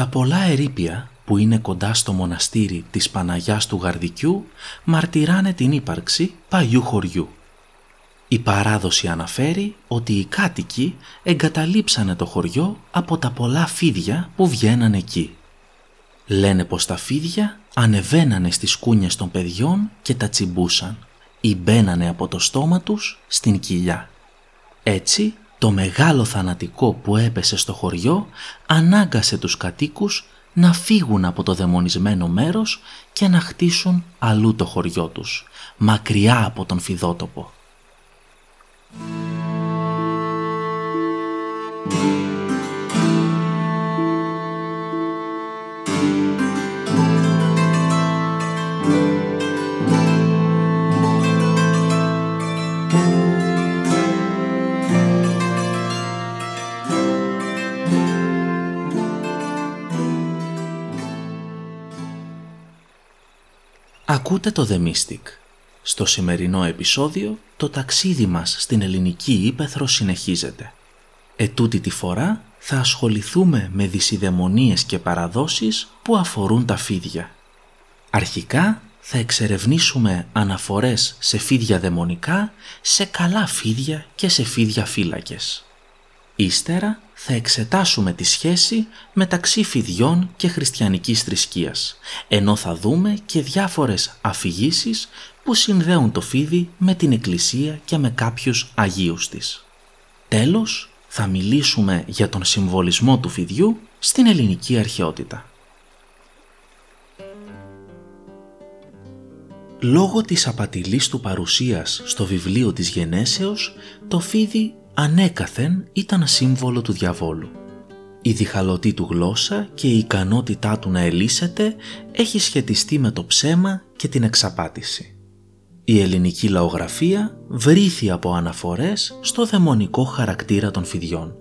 Τα πολλά ερήπια που είναι κοντά στο μοναστήρι της Παναγιάς του Γαρδικιού μαρτυράνε την ύπαρξη παλιού χωριού. Η παράδοση αναφέρει ότι οι κάτοικοι εγκαταλείψανε το χωριό από τα πολλά φίδια που βγαίναν εκεί. Λένε πως τα φίδια ανεβαίνανε στις κούνιες των παιδιών και τα τσιμπούσαν ή μπαίνανε από το στόμα τους στην κοιλιά. Έτσι, το μεγάλο θανατικό που έπεσε στο χωριό ανάγκασε τους κατοίκους να φύγουν από το δαιμονισμένο μέρος και να χτίσουν αλλού το χωριό τους, μακριά από τον φιδότοπο. Ακούτε το The Mystic. Στο σημερινό επεισόδιο το ταξίδι μας στην ελληνική ύπεθρο συνεχίζεται. Ετούτη τη φορά θα ασχοληθούμε με δυσιδαιμονίες και παραδόσεις που αφορούν τα φίδια. Αρχικά θα εξερευνήσουμε αναφορές σε φίδια δαιμονικά, σε καλά φίδια και σε φίδια φύλακες. Ύστερα θα εξετάσουμε τη σχέση μεταξύ φιδιών και χριστιανικής θρησκείας, ενώ θα δούμε και διάφορες αφηγήσεις που συνδέουν το φίδι με την Εκκλησία και με κάποιους Αγίους της. Τέλος, θα μιλήσουμε για τον συμβολισμό του φιδιού στην ελληνική αρχαιότητα. Λόγω της απατηλής του παρουσίας στο βιβλίο της Γενέσεως, το φίδι ανέκαθεν ήταν σύμβολο του διαβόλου. Η διχαλωτή του γλώσσα και η ικανότητά του να ελίσσεται έχει σχετιστεί με το ψέμα και την εξαπάτηση. Η ελληνική λαογραφία βρήθη από αναφορές στο δαιμονικό χαρακτήρα των φιδιών.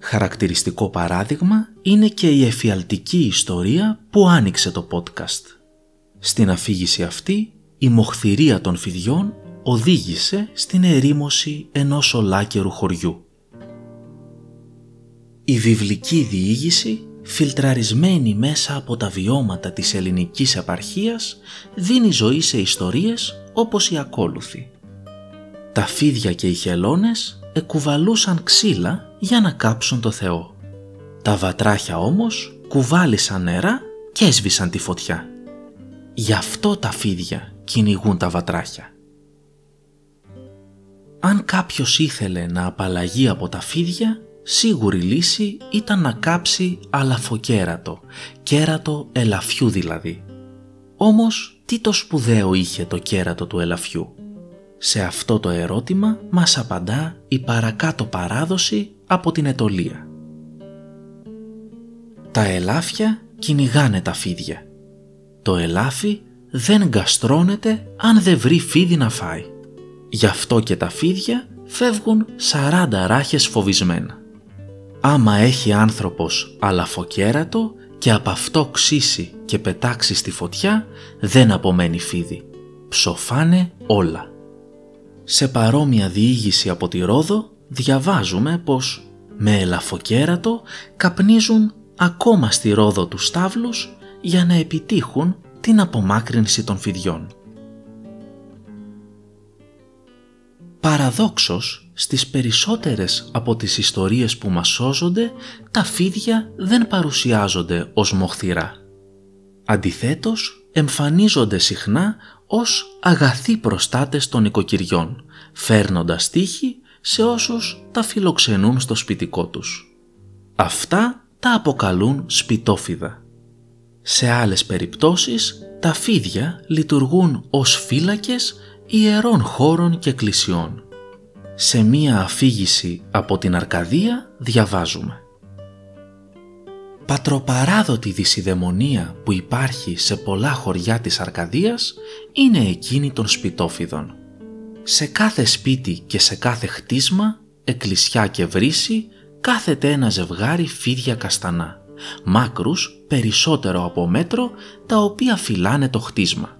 Χαρακτηριστικό παράδειγμα είναι και η εφιαλτική ιστορία που άνοιξε το podcast. Στην αφήγηση αυτή, η μοχθηρία των φιδιών οδήγησε στην ερήμωση ενός ολάκερου χωριού. Η βιβλική διήγηση, φιλτραρισμένη μέσα από τα βιώματα της ελληνικής επαρχίας, δίνει ζωή σε ιστορίες όπως η ακόλουθη. Τα φίδια και οι χελώνες εκουβαλούσαν ξύλα για να κάψουν το Θεό. Τα βατράχια όμως κουβάλισαν νερά και έσβησαν τη φωτιά. Γι' αυτό τα φίδια κυνηγούν τα βατράχια. Αν κάποιος ήθελε να απαλλαγεί από τα φίδια, σίγουρη λύση ήταν να κάψει αλαφοκέρατο, κέρατο ελαφιού δηλαδή. Όμως, τι το σπουδαίο είχε το κέρατο του ελαφιού; Σε αυτό το ερώτημα μας απαντά η παρακάτω παράδοση από την Ετωλία. Τα ελάφια κυνηγάνε τα φίδια. Το ελάφι δεν γκαστρώνεται αν δεν βρει φίδι να φάει. Γι' αυτό και τα φίδια φεύγουν 40 ράχες φοβισμένα. Άμα έχει άνθρωπος αλαφοκέρατο και από αυτό ξύσει και πετάξει στη φωτιά, δεν απομένει φίδι. Ψοφάνε όλα. Σε παρόμοια διήγηση από τη Ρόδο διαβάζουμε πως με ελαφοκέρατο καπνίζουν ακόμα στη Ρόδο τους στάβλους για να επιτύχουν την απομάκρυνση των φιδιών. Παραδόξως, στις περισσότερες από τις ιστορίες που μας σώζονται, τα φίδια δεν παρουσιάζονται ως μοχθηρά. Αντιθέτως, εμφανίζονται συχνά ως αγαθοί προστάτες των οικοκυριών, φέρνοντας τύχη σε όσους τα φιλοξενούν στο σπιτικό τους. Αυτά τα αποκαλούν σπιτόφιδα. Σε άλλες περιπτώσεις, τα φίδια λειτουργούν ως φύλακες ιερών χώρων και εκκλησιών. Σε μία αφήγηση από την Αρκαδία διαβάζουμε Πατροπαράδοτη δυσιδαιμονία που υπάρχει σε πολλά χωριά της Αρκαδίας είναι εκείνη των σπιτόφιδων. Σε κάθε σπίτι και σε κάθε χτίσμα, εκκλησιά και βρύση, κάθεται ένα ζευγάρι φίδια καστανά, μάκρους περισσότερο από μέτρο, τα οποία φυλάνε το χτίσμα.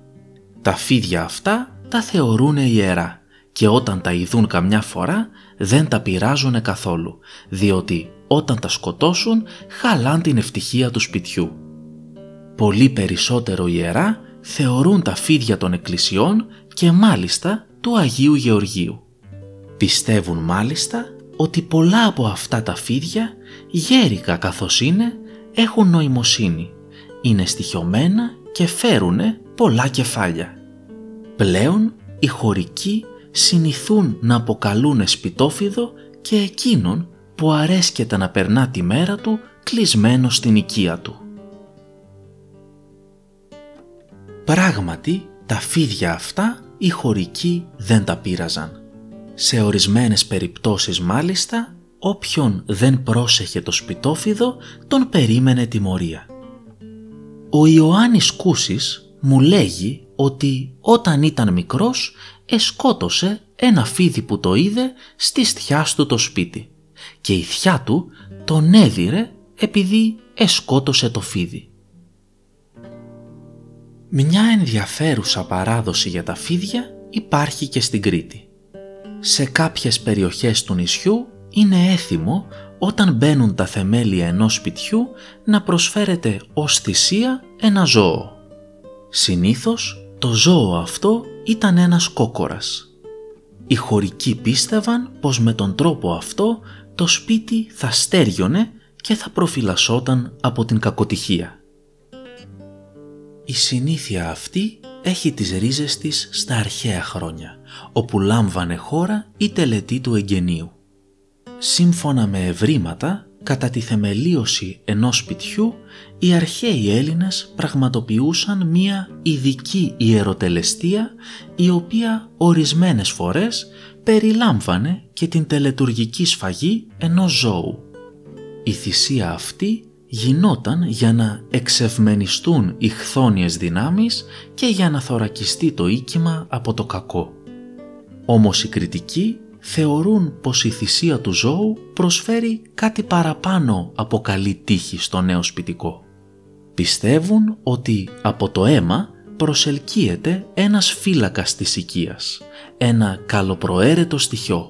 Τα φίδια αυτά τα θεωρούν ιερά και όταν τα ειδούν καμιά φορά δεν τα πειράζουν καθόλου, διότι όταν τα σκοτώσουν χαλάν την ευτυχία του σπιτιού. Πολύ περισσότερο ιερά θεωρούν τα φίδια των εκκλησιών και μάλιστα του Αγίου Γεωργίου. Πιστεύουν μάλιστα ότι πολλά από αυτά τα φίδια, γέρικα καθώς είναι, έχουν νοημοσύνη, είναι στοιχειωμένα και φέρουνε πολλά κεφάλια. Πλέον οι χωρικοί συνηθούν να αποκαλούν σπιτόφιδο και εκείνον που αρέσκεται να περνά τη μέρα του κλεισμένο στην οικία του. Πράγματι, τα φίδια αυτά οι χωρικοί δεν τα πείραζαν. Σε ορισμένες περιπτώσεις μάλιστα, όποιον δεν πρόσεχε το σπιτόφιδο τον περίμενε τιμωρία. Ο Ιωάννης Κούσης μου λέγει ότι όταν ήταν μικρός εσκότωσε ένα φίδι που το είδε στη στιά του το σπίτι και η θιά του τον έδιρε επειδή εσκότωσε το φίδι. Μια ενδιαφέρουσα παράδοση για τα φίδια υπάρχει και στην Κρήτη. Σε κάποιες περιοχές του νησιού είναι έθιμο όταν μπαίνουν τα θεμέλια ενός σπιτιού να προσφέρεται ως θυσία ένα ζώο. Συνήθως το ζώο αυτό ήταν ένας κόκορας. Οι χωρικοί πίστευαν πως με τον τρόπο αυτό το σπίτι θα στέριωνε και θα προφυλασσόταν από την κακοτυχία. Η συνήθεια αυτή έχει τις ρίζες της στα αρχαία χρόνια, όπου λάμβανε χώρα η τελετή του εγγενείου. Σύμφωνα με ευρήματα, κατά τη θεμελίωση ενός σπιτιού, οι αρχαίοι Έλληνες πραγματοποιούσαν μία ειδική ιεροτελεστία η οποία ορισμένες φορές περιλάμβανε και την τελετουργική σφαγή ενός ζώου. Η θυσία αυτή γινόταν για να εξευμενιστούν οι χθόνιες δυνάμεις και για να θωρακιστεί το οίκημα από το κακό. Όμως οι κριτικοί θεωρούν πως η θυσία του ζώου προσφέρει κάτι παραπάνω από καλή τύχη στο νέο σπιτικό. Πιστεύουν ότι από το αίμα προσελκύεται ένας φύλακας της οικίας, ένα καλοπροαίρετο στοιχείο.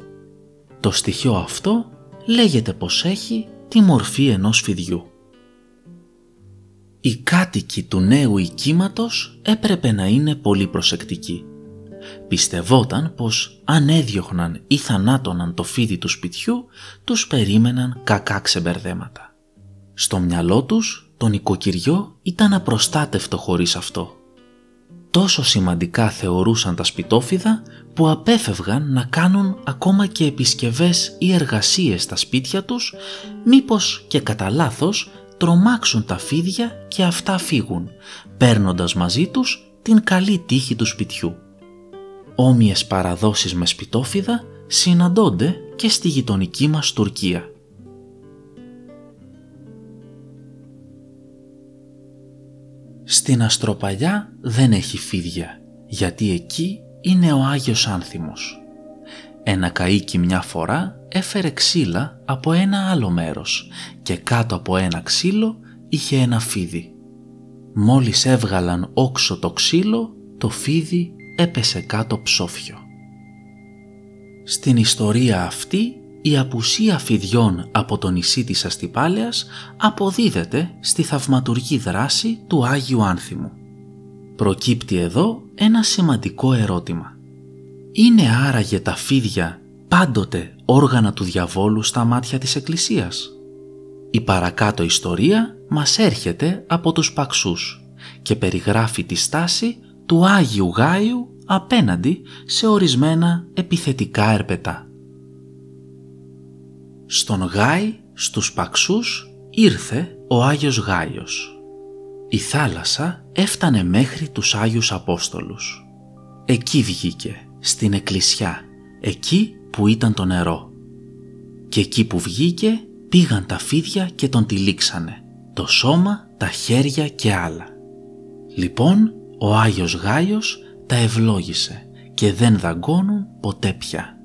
Το στοιχείο αυτό λέγεται πως έχει τη μορφή ενός φιδιού. Οι κάτοικοι του νέου οικίματος έπρεπε να είναι πολύ προσεκτικοί. Πιστευόταν πως αν έδιωχναν ή θανάτωναν το φίδι του σπιτιού, τους περίμεναν κακά ξεμπερδέματα. Στο μυαλό τους το νοικοκυριό ήταν απροστάτευτο χωρίς αυτό. Τόσο σημαντικά θεωρούσαν τα σπιτόφιδα που απέφευγαν να κάνουν ακόμα και επισκευές ή εργασίες στα σπίτια τους, μήπως και κατά λάθος τρομάξουν τα φίδια και αυτά φύγουν, παίρνοντας μαζί τους την καλή τύχη του σπιτιού. Όμοιες παραδόσεις με σπιτόφιδα συναντώνται και στη γειτονική μας Τουρκία. Στην Αστροπαλιά δεν έχει φίδια, γιατί εκεί είναι ο Άγιος Άνθιμος. Ένα καΐκι μια φορά έφερε ξύλα από ένα άλλο μέρος και κάτω από ένα ξύλο είχε ένα φίδι. Μόλις έβγαλαν όξο το ξύλο, το φίδι έπεσε κάτω ψόφιο. Στην ιστορία αυτή η απουσία φιδιών από το νησί της Αστυπάλαιας αποδίδεται στη θαυματουργή δράση του Άγιου Άνθιμου. Προκύπτει εδώ ένα σημαντικό ερώτημα. Είναι άραγε τα φίδια πάντοτε όργανα του διαβόλου στα μάτια της Εκκλησίας; Η παρακάτω ιστορία μας έρχεται από τους Παξούς και περιγράφει τη στάση του Άγιου Γάιου απέναντι σε ορισμένα επιθετικά ερπετά. Στον Γάι, στους Παξούς, ήρθε ο Άγιος Γάιος. Η θάλασσα έφτανε μέχρι τους Άγιους Απόστολους. Εκεί βγήκε, στην εκκλησιά, εκεί που ήταν το νερό. Και εκεί που βγήκε πήγαν τα φίδια και τον τυλίξανε, το σώμα, τα χέρια και άλλα. Λοιπόν, ο Άγιος Γάιος τα ευλόγησε και δεν δαγκώνουν ποτέ πια.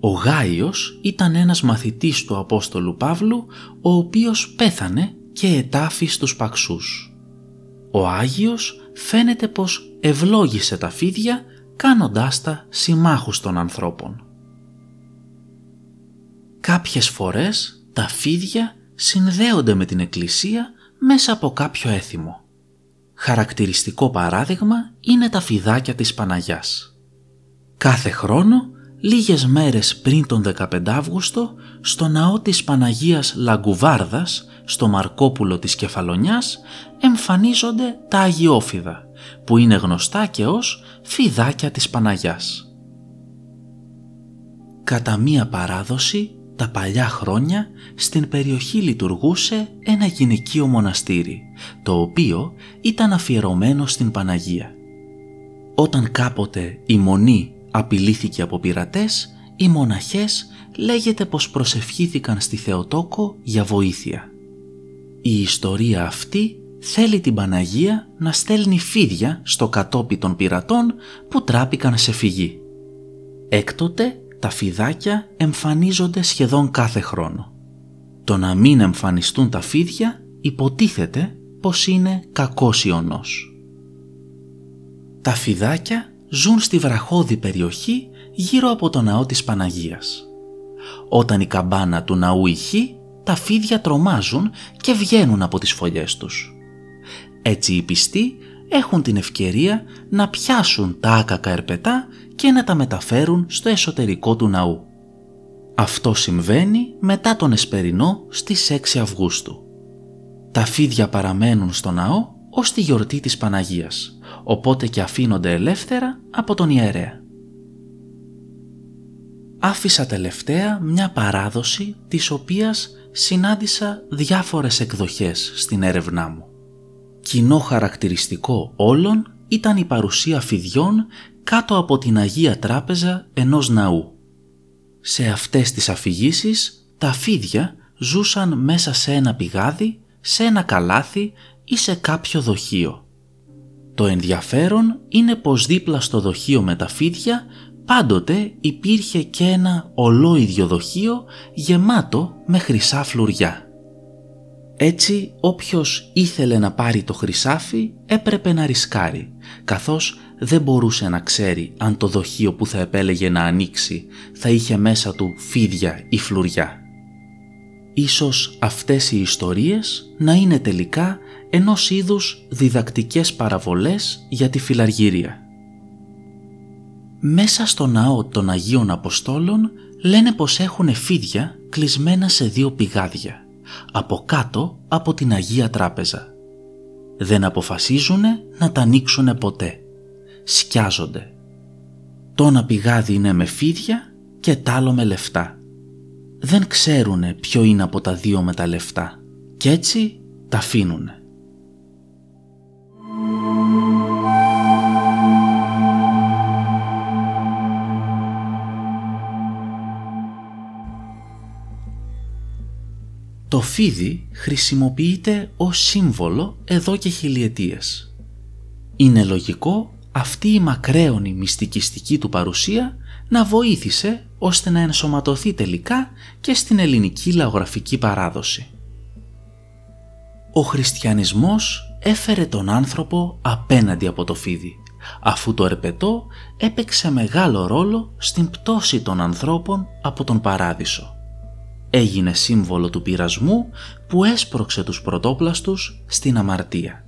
Ο Γάιος ήταν ένας μαθητής του Απόστολου Παύλου, ο οποίος πέθανε και ετάφη στους Παξούς. Ο Άγιος φαίνεται πως ευλόγησε τα φίδια κάνοντάς τα συμμάχους των ανθρώπων. Κάποιες φορές τα φίδια συνδέονται με την εκκλησία μέσα από κάποιο έθιμο. Χαρακτηριστικό παράδειγμα είναι τα φιδάκια της Παναγιάς. Κάθε χρόνο, λίγες μέρες πριν τον 15 Αύγουστο, στο ναό της Παναγίας Λαγκουβάρδας, στο Μαρκόπουλο της Κεφαλονιάς, εμφανίζονται τα Αγιόφιδα, που είναι γνωστά και ως φιδάκια της Παναγιάς. Κατά μία παράδοση, τα παλιά χρόνια στην περιοχή λειτουργούσε ένα γυναικείο μοναστήρι, το οποίο ήταν αφιερωμένο στην Παναγία. Όταν κάποτε η Μονή απειλήθηκε από πειρατές, οι μοναχές λέγεται πως προσευχήθηκαν στη Θεοτόκο για βοήθεια. Η ιστορία αυτή θέλει την Παναγία να στέλνει φίδια στο κατόπι των πειρατών που τράπηκαν σε φυγή. Έκτοτε τα φιδάκια εμφανίζονται σχεδόν κάθε χρόνο. Το να μην εμφανιστούν τα φίδια υποτίθεται πως είναι κακός ιονός. Τα φιδάκια ζουν στη βραχώδη περιοχή γύρω από το ναό της Παναγίας. Όταν η καμπάνα του ναού ηχεί, τα φίδια τρομάζουν και βγαίνουν από τις φωλιές τους. Έτσι οι πιστοί έχουν την ευκαιρία να πιάσουν τα άκακα ερπετά και να τα μεταφέρουν στο εσωτερικό του ναού. Αυτό συμβαίνει μετά τον Εσπερινό στις 6 Αυγούστου. Τα φίδια παραμένουν στο ναό ως τη γιορτή της Παναγίας, οπότε και αφήνονται ελεύθερα από τον ιερέα. Άφησα τελευταία μια παράδοση της οποίας συνάντησα διάφορες εκδοχές στην έρευνά μου. Κοινό χαρακτηριστικό όλων ήταν η παρουσία φιδιών κάτω από την Αγία Τράπεζα ενός ναού. Σε αυτές τις αφηγήσεις τα φίδια ζούσαν μέσα σε ένα πηγάδι, σε ένα καλάθι ή σε κάποιο δοχείο. Το ενδιαφέρον είναι πως δίπλα στο δοχείο με τα φίδια πάντοτε υπήρχε και ένα ολόιδιο δοχείο γεμάτο με χρυσά φλουριά. Έτσι όποιος ήθελε να πάρει το χρυσάφι έπρεπε να ρισκάρει, καθώς δεν μπορούσε να ξέρει αν το δοχείο που θα επέλεγε να ανοίξει θα είχε μέσα του φίδια ή φλουριά. Ίσως αυτές οι ιστορίες να είναι τελικά ενός είδους διδακτικές παραβολές για τη φιλαργυρία. Μέσα στο ναό των Αγίων Αποστόλων λένε πως έχουν φίδια κλεισμένα σε δύο πηγάδια από κάτω από την Αγία Τράπεζα. Δεν αποφασίζουν να τα ανοίξουν ποτέ. Σκιάζονται. Το ένα πηγάδι είναι με φίδια και τ' άλλο με λεφτά. Δεν ξέρουνε ποιο είναι από τα δύο με τα λεφτά και έτσι τα αφήνουνε. Το φίδι χρησιμοποιείται ως σύμβολο εδώ και χιλιετίες. Είναι λογικό αυτή η μακραίωνη μυστικιστική του παρουσία να βοήθησε ώστε να ενσωματωθεί τελικά και στην ελληνική λαογραφική παράδοση. Ο χριστιανισμός έφερε τον άνθρωπο απέναντι από το φίδι, αφού το ερπετό έπαιξε μεγάλο ρόλο στην πτώση των ανθρώπων από τον παράδεισο έγινε σύμβολο του πειρασμού που έσπρωξε τους πρωτόπλαστους στην αμαρτία.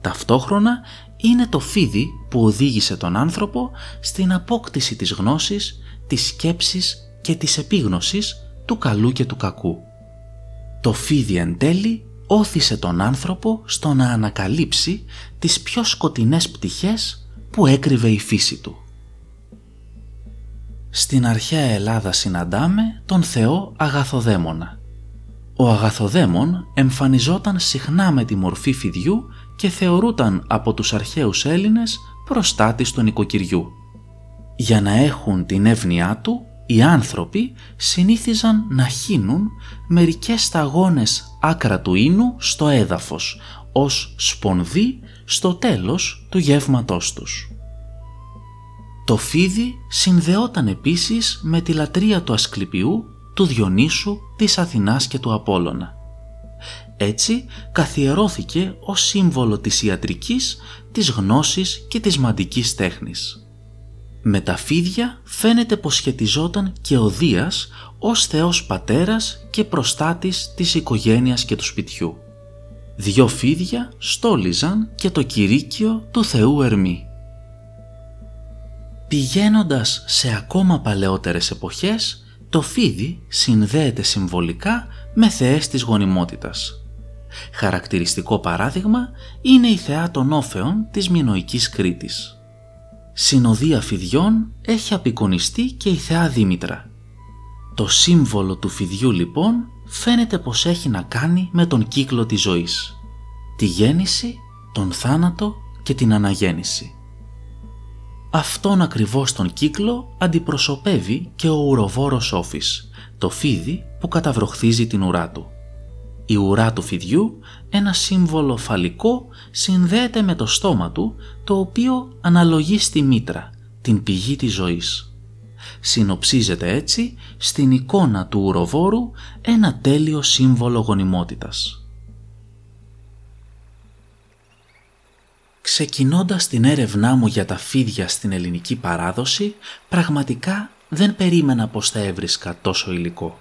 Ταυτόχρονα είναι το φίδι που οδήγησε τον άνθρωπο στην απόκτηση της γνώσης, της σκέψης και της επίγνωσης του καλού και του κακού. Το φίδι εν τέλει όθησε τον άνθρωπο στο να ανακαλύψει τις πιο σκοτεινές πτυχές που έκρυβε η φύση του. Στην αρχαία Ελλάδα συναντάμε τον θεό Αγαθοδαίμονα. Ο Αγαθοδαίμον εμφανιζόταν συχνά με τη μορφή φιδιού και θεωρούταν από τους αρχαίους Έλληνες προστάτης του νοικοκυριού. Για να έχουν την εύνοιά του, οι άνθρωποι συνήθιζαν να χύνουν μερικές σταγόνες άκρα του ίνου στο έδαφος, ως σπονδί στο τέλος του γεύματός τους. Το φίδι συνδεόταν επίσης με τη λατρεία του Ασκληπιού, του Διονύσου, της Αθηνάς και του Απόλλωνα. Έτσι καθιερώθηκε ως σύμβολο της ιατρικής, της γνώσης και της μαντικής τέχνης. Με τα φίδια φαίνεται πως σχετιζόταν και ο Δίας ως Θεός Πατέρας και προστάτης της οικογένειας και του σπιτιού. Δυο φίδια στόλιζαν και το κηρύκιο του Θεού Ερμή. Πηγαίνοντας σε ακόμα παλαιότερες εποχές, το φίδι συνδέεται συμβολικά με θεές της γονιμότητας. Χαρακτηριστικό παράδειγμα είναι η θεά των όφεων της Μινοικής Κρήτης. Συνοδεία φιδιών έχει απεικονιστεί και η θεά Δήμητρα. Το σύμβολο του φιδιού λοιπόν φαίνεται πως έχει να κάνει με τον κύκλο της ζωής. Τη γέννηση, τον θάνατο και την αναγέννηση. Αυτόν ακριβώς τον κύκλο αντιπροσωπεύει και ο ουροβόρος όφης, το φίδι που καταβροχθίζει την ουρά του. Η ουρά του φιδιού, ένα σύμβολο φαλικό, συνδέεται με το στόμα του, το οποίο αναλογεί στη μήτρα, την πηγή της ζωής. Συνοψίζεται έτσι στην εικόνα του ουροβόρου ένα τέλειο σύμβολο γονιμότητας. Ξεκινώντας την έρευνά μου για τα φίδια στην ελληνική παράδοση, πραγματικά δεν περίμενα πως θα έβρισκα τόσο υλικό.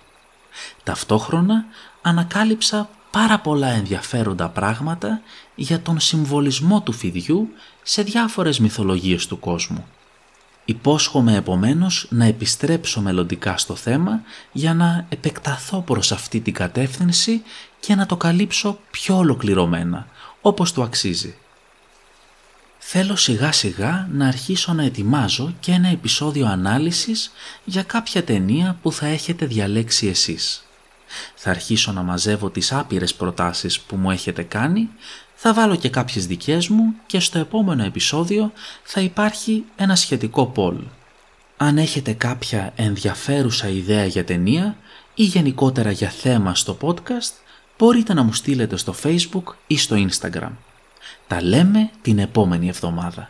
Ταυτόχρονα ανακάλυψα πάρα πολλά ενδιαφέροντα πράγματα για τον συμβολισμό του φιδιού σε διάφορες μυθολογίες του κόσμου. Υπόσχομαι επομένως να επιστρέψω μελλοντικά στο θέμα για να επεκταθώ προς αυτή την κατεύθυνση και να το καλύψω πιο ολοκληρωμένα, όπως του αξίζει. Θέλω σιγά σιγά να αρχίσω να ετοιμάζω και ένα επεισόδιο ανάλυσης για κάποια ταινία που θα έχετε διαλέξει εσείς. Θα αρχίσω να μαζεύω τις άπειρες προτάσεις που μου έχετε κάνει, θα βάλω και κάποιες δικές μου και στο επόμενο επεισόδιο θα υπάρχει ένα σχετικό poll. Αν έχετε κάποια ενδιαφέρουσα ιδέα για ταινία ή γενικότερα για θέμα στο podcast, μπορείτε να μου στείλετε στο facebook ή στο instagram. Τα λέμε την επόμενη εβδομάδα.